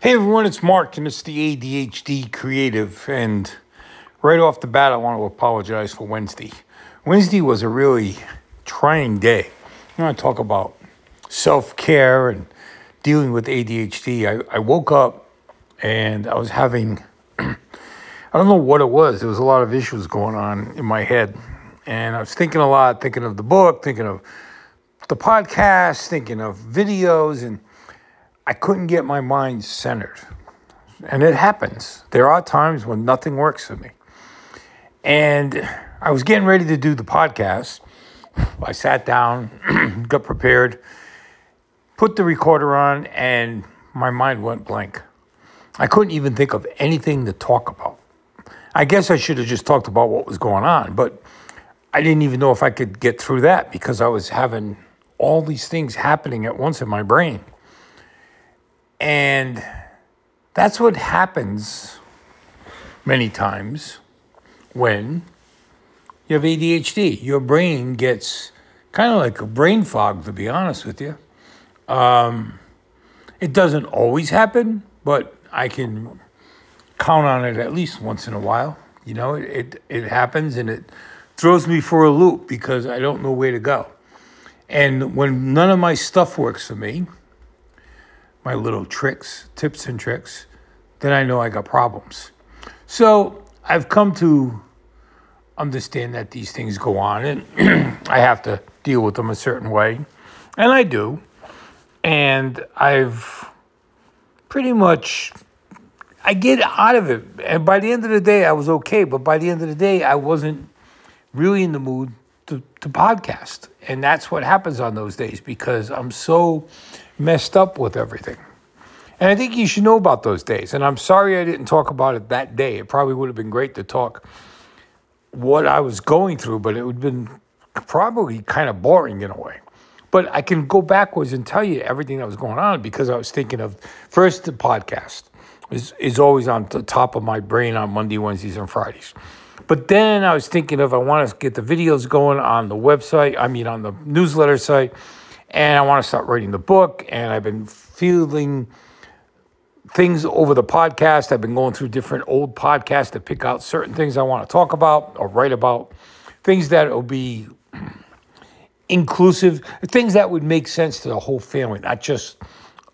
Hey everyone, it's Mark and it's the ADHD Creative. And right off the bat, I want to apologize for Wednesday. Wednesday was a really trying day. I want to talk about self care and dealing with ADHD. I, I woke up and I was having, I don't know what it was, there was a lot of issues going on in my head. And I was thinking a lot, thinking of the book, thinking of the podcast, thinking of videos, and I couldn't get my mind centered. And it happens. There are times when nothing works for me. And I was getting ready to do the podcast. I sat down, got prepared, put the recorder on, and my mind went blank. I couldn't even think of anything to talk about. I guess I should have just talked about what was going on, but I didn't even know if I could get through that because I was having all these things happening at once in my brain. And that's what happens many times when you have ADHD. Your brain gets kind of like a brain fog, to be honest with you. Um, it doesn't always happen, but I can count on it at least once in a while. You know, it, it, it happens and it throws me for a loop because I don't know where to go. And when none of my stuff works for me, my little tricks, tips and tricks, then I know I got problems. So I've come to understand that these things go on and I have to deal with them a certain way. And I do. And I've pretty much I get out of it. And by the end of the day I was okay, but by the end of the day I wasn't really in the mood to, to podcast. And that's what happens on those days because I'm so messed up with everything. And I think you should know about those days. And I'm sorry I didn't talk about it that day. It probably would have been great to talk what I was going through, but it would have been probably kind of boring in a way. But I can go backwards and tell you everything that was going on because I was thinking of first the podcast is, is always on the top of my brain on Monday, Wednesdays, and Fridays. But then I was thinking of I want to get the videos going on the website, I mean on the newsletter site, and I want to start writing the book. And I've been feeling things over the podcast. I've been going through different old podcasts to pick out certain things I want to talk about or write about, things that will be inclusive, things that would make sense to the whole family, not just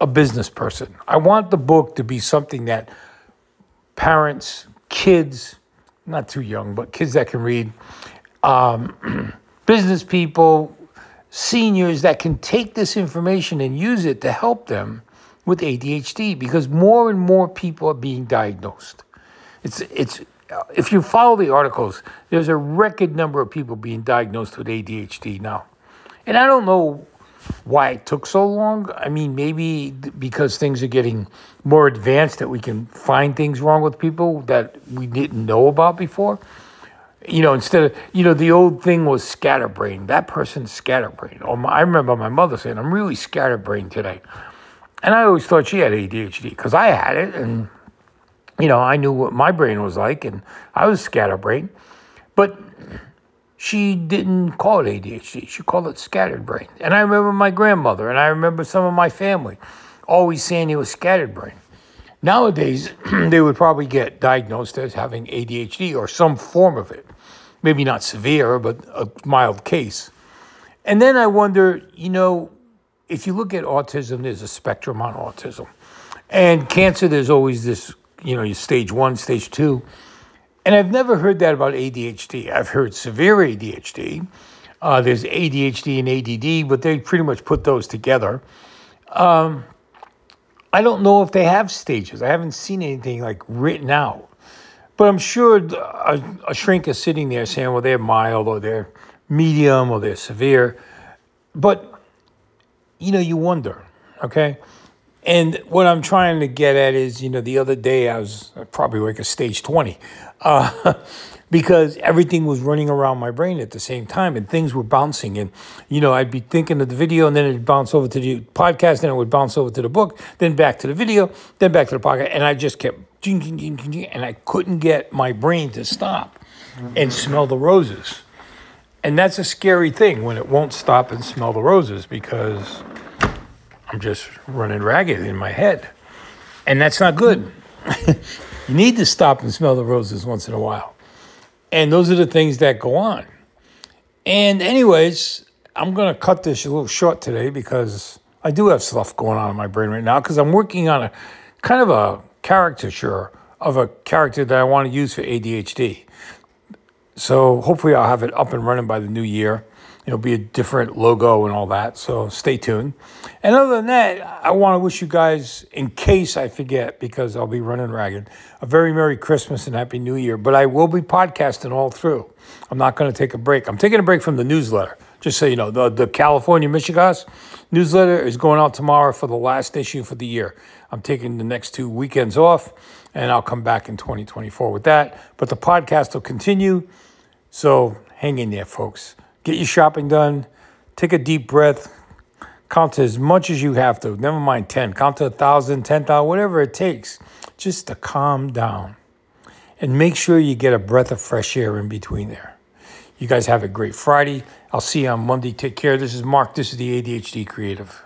a business person. I want the book to be something that parents, kids, not too young, but kids that can read, um, business people, seniors that can take this information and use it to help them with ADHD because more and more people are being diagnosed. It's, it's, uh, if you follow the articles, there's a record number of people being diagnosed with ADHD now. And I don't know why it took so long. I mean, maybe because things are getting more advanced that we can find things wrong with people that we didn't know about before. You know, instead of, you know, the old thing was scatterbrain. That person's scatterbrain. Or my, I remember my mother saying, I'm really scatterbrain today. And I always thought she had ADHD because I had it. And, you know, I knew what my brain was like and I was scatterbrain. But she didn't call it ADHD. She called it scattered brain. And I remember my grandmother and I remember some of my family always saying he was scattered brain. Nowadays, they would probably get diagnosed as having ADHD or some form of it. Maybe not severe, but a mild case. And then I wonder, you know, if you look at autism, there's a spectrum on autism. And cancer, there's always this, you know, stage one, stage two. And I've never heard that about ADHD. I've heard severe ADHD. Uh, there's ADHD and ADD, but they pretty much put those together. Um, I don't know if they have stages. I haven't seen anything like written out. But I'm sure a, a shrink is sitting there saying, well, they're mild or they're medium or they're severe. But, you know, you wonder, okay? And what I'm trying to get at is, you know, the other day I was probably like a stage 20 uh, because everything was running around my brain at the same time and things were bouncing. And, you know, I'd be thinking of the video and then it'd bounce over to the podcast, then it would bounce over to the book, then back to the video, then back to the podcast. And I just kept, and I couldn't get my brain to stop and smell the roses. And that's a scary thing when it won't stop and smell the roses because I'm just running ragged in my head. And that's not good. you need to stop and smell the roses once in a while. And those are the things that go on. And, anyways, I'm going to cut this a little short today because I do have stuff going on in my brain right now because I'm working on a kind of a caricature of a character that I want to use for ADHD. So hopefully I'll have it up and running by the new year. It'll be a different logo and all that. So stay tuned. And other than that, I want to wish you guys, in case I forget, because I'll be running ragged, a very Merry Christmas and Happy New Year. But I will be podcasting all through. I'm not going to take a break. I'm taking a break from the newsletter. Just so you know, the, the California Michigas newsletter is going out tomorrow for the last issue for the year. I'm taking the next two weekends off, and I'll come back in 2024 with that. But the podcast will continue. So hang in there, folks. Get your shopping done. Take a deep breath. Count as much as you have to. Never mind 10. Count to 1,000, 10,000, whatever it takes, just to calm down. And make sure you get a breath of fresh air in between there. You guys have a great Friday. I'll see you on Monday. Take care. This is Mark. This is the ADHD Creative.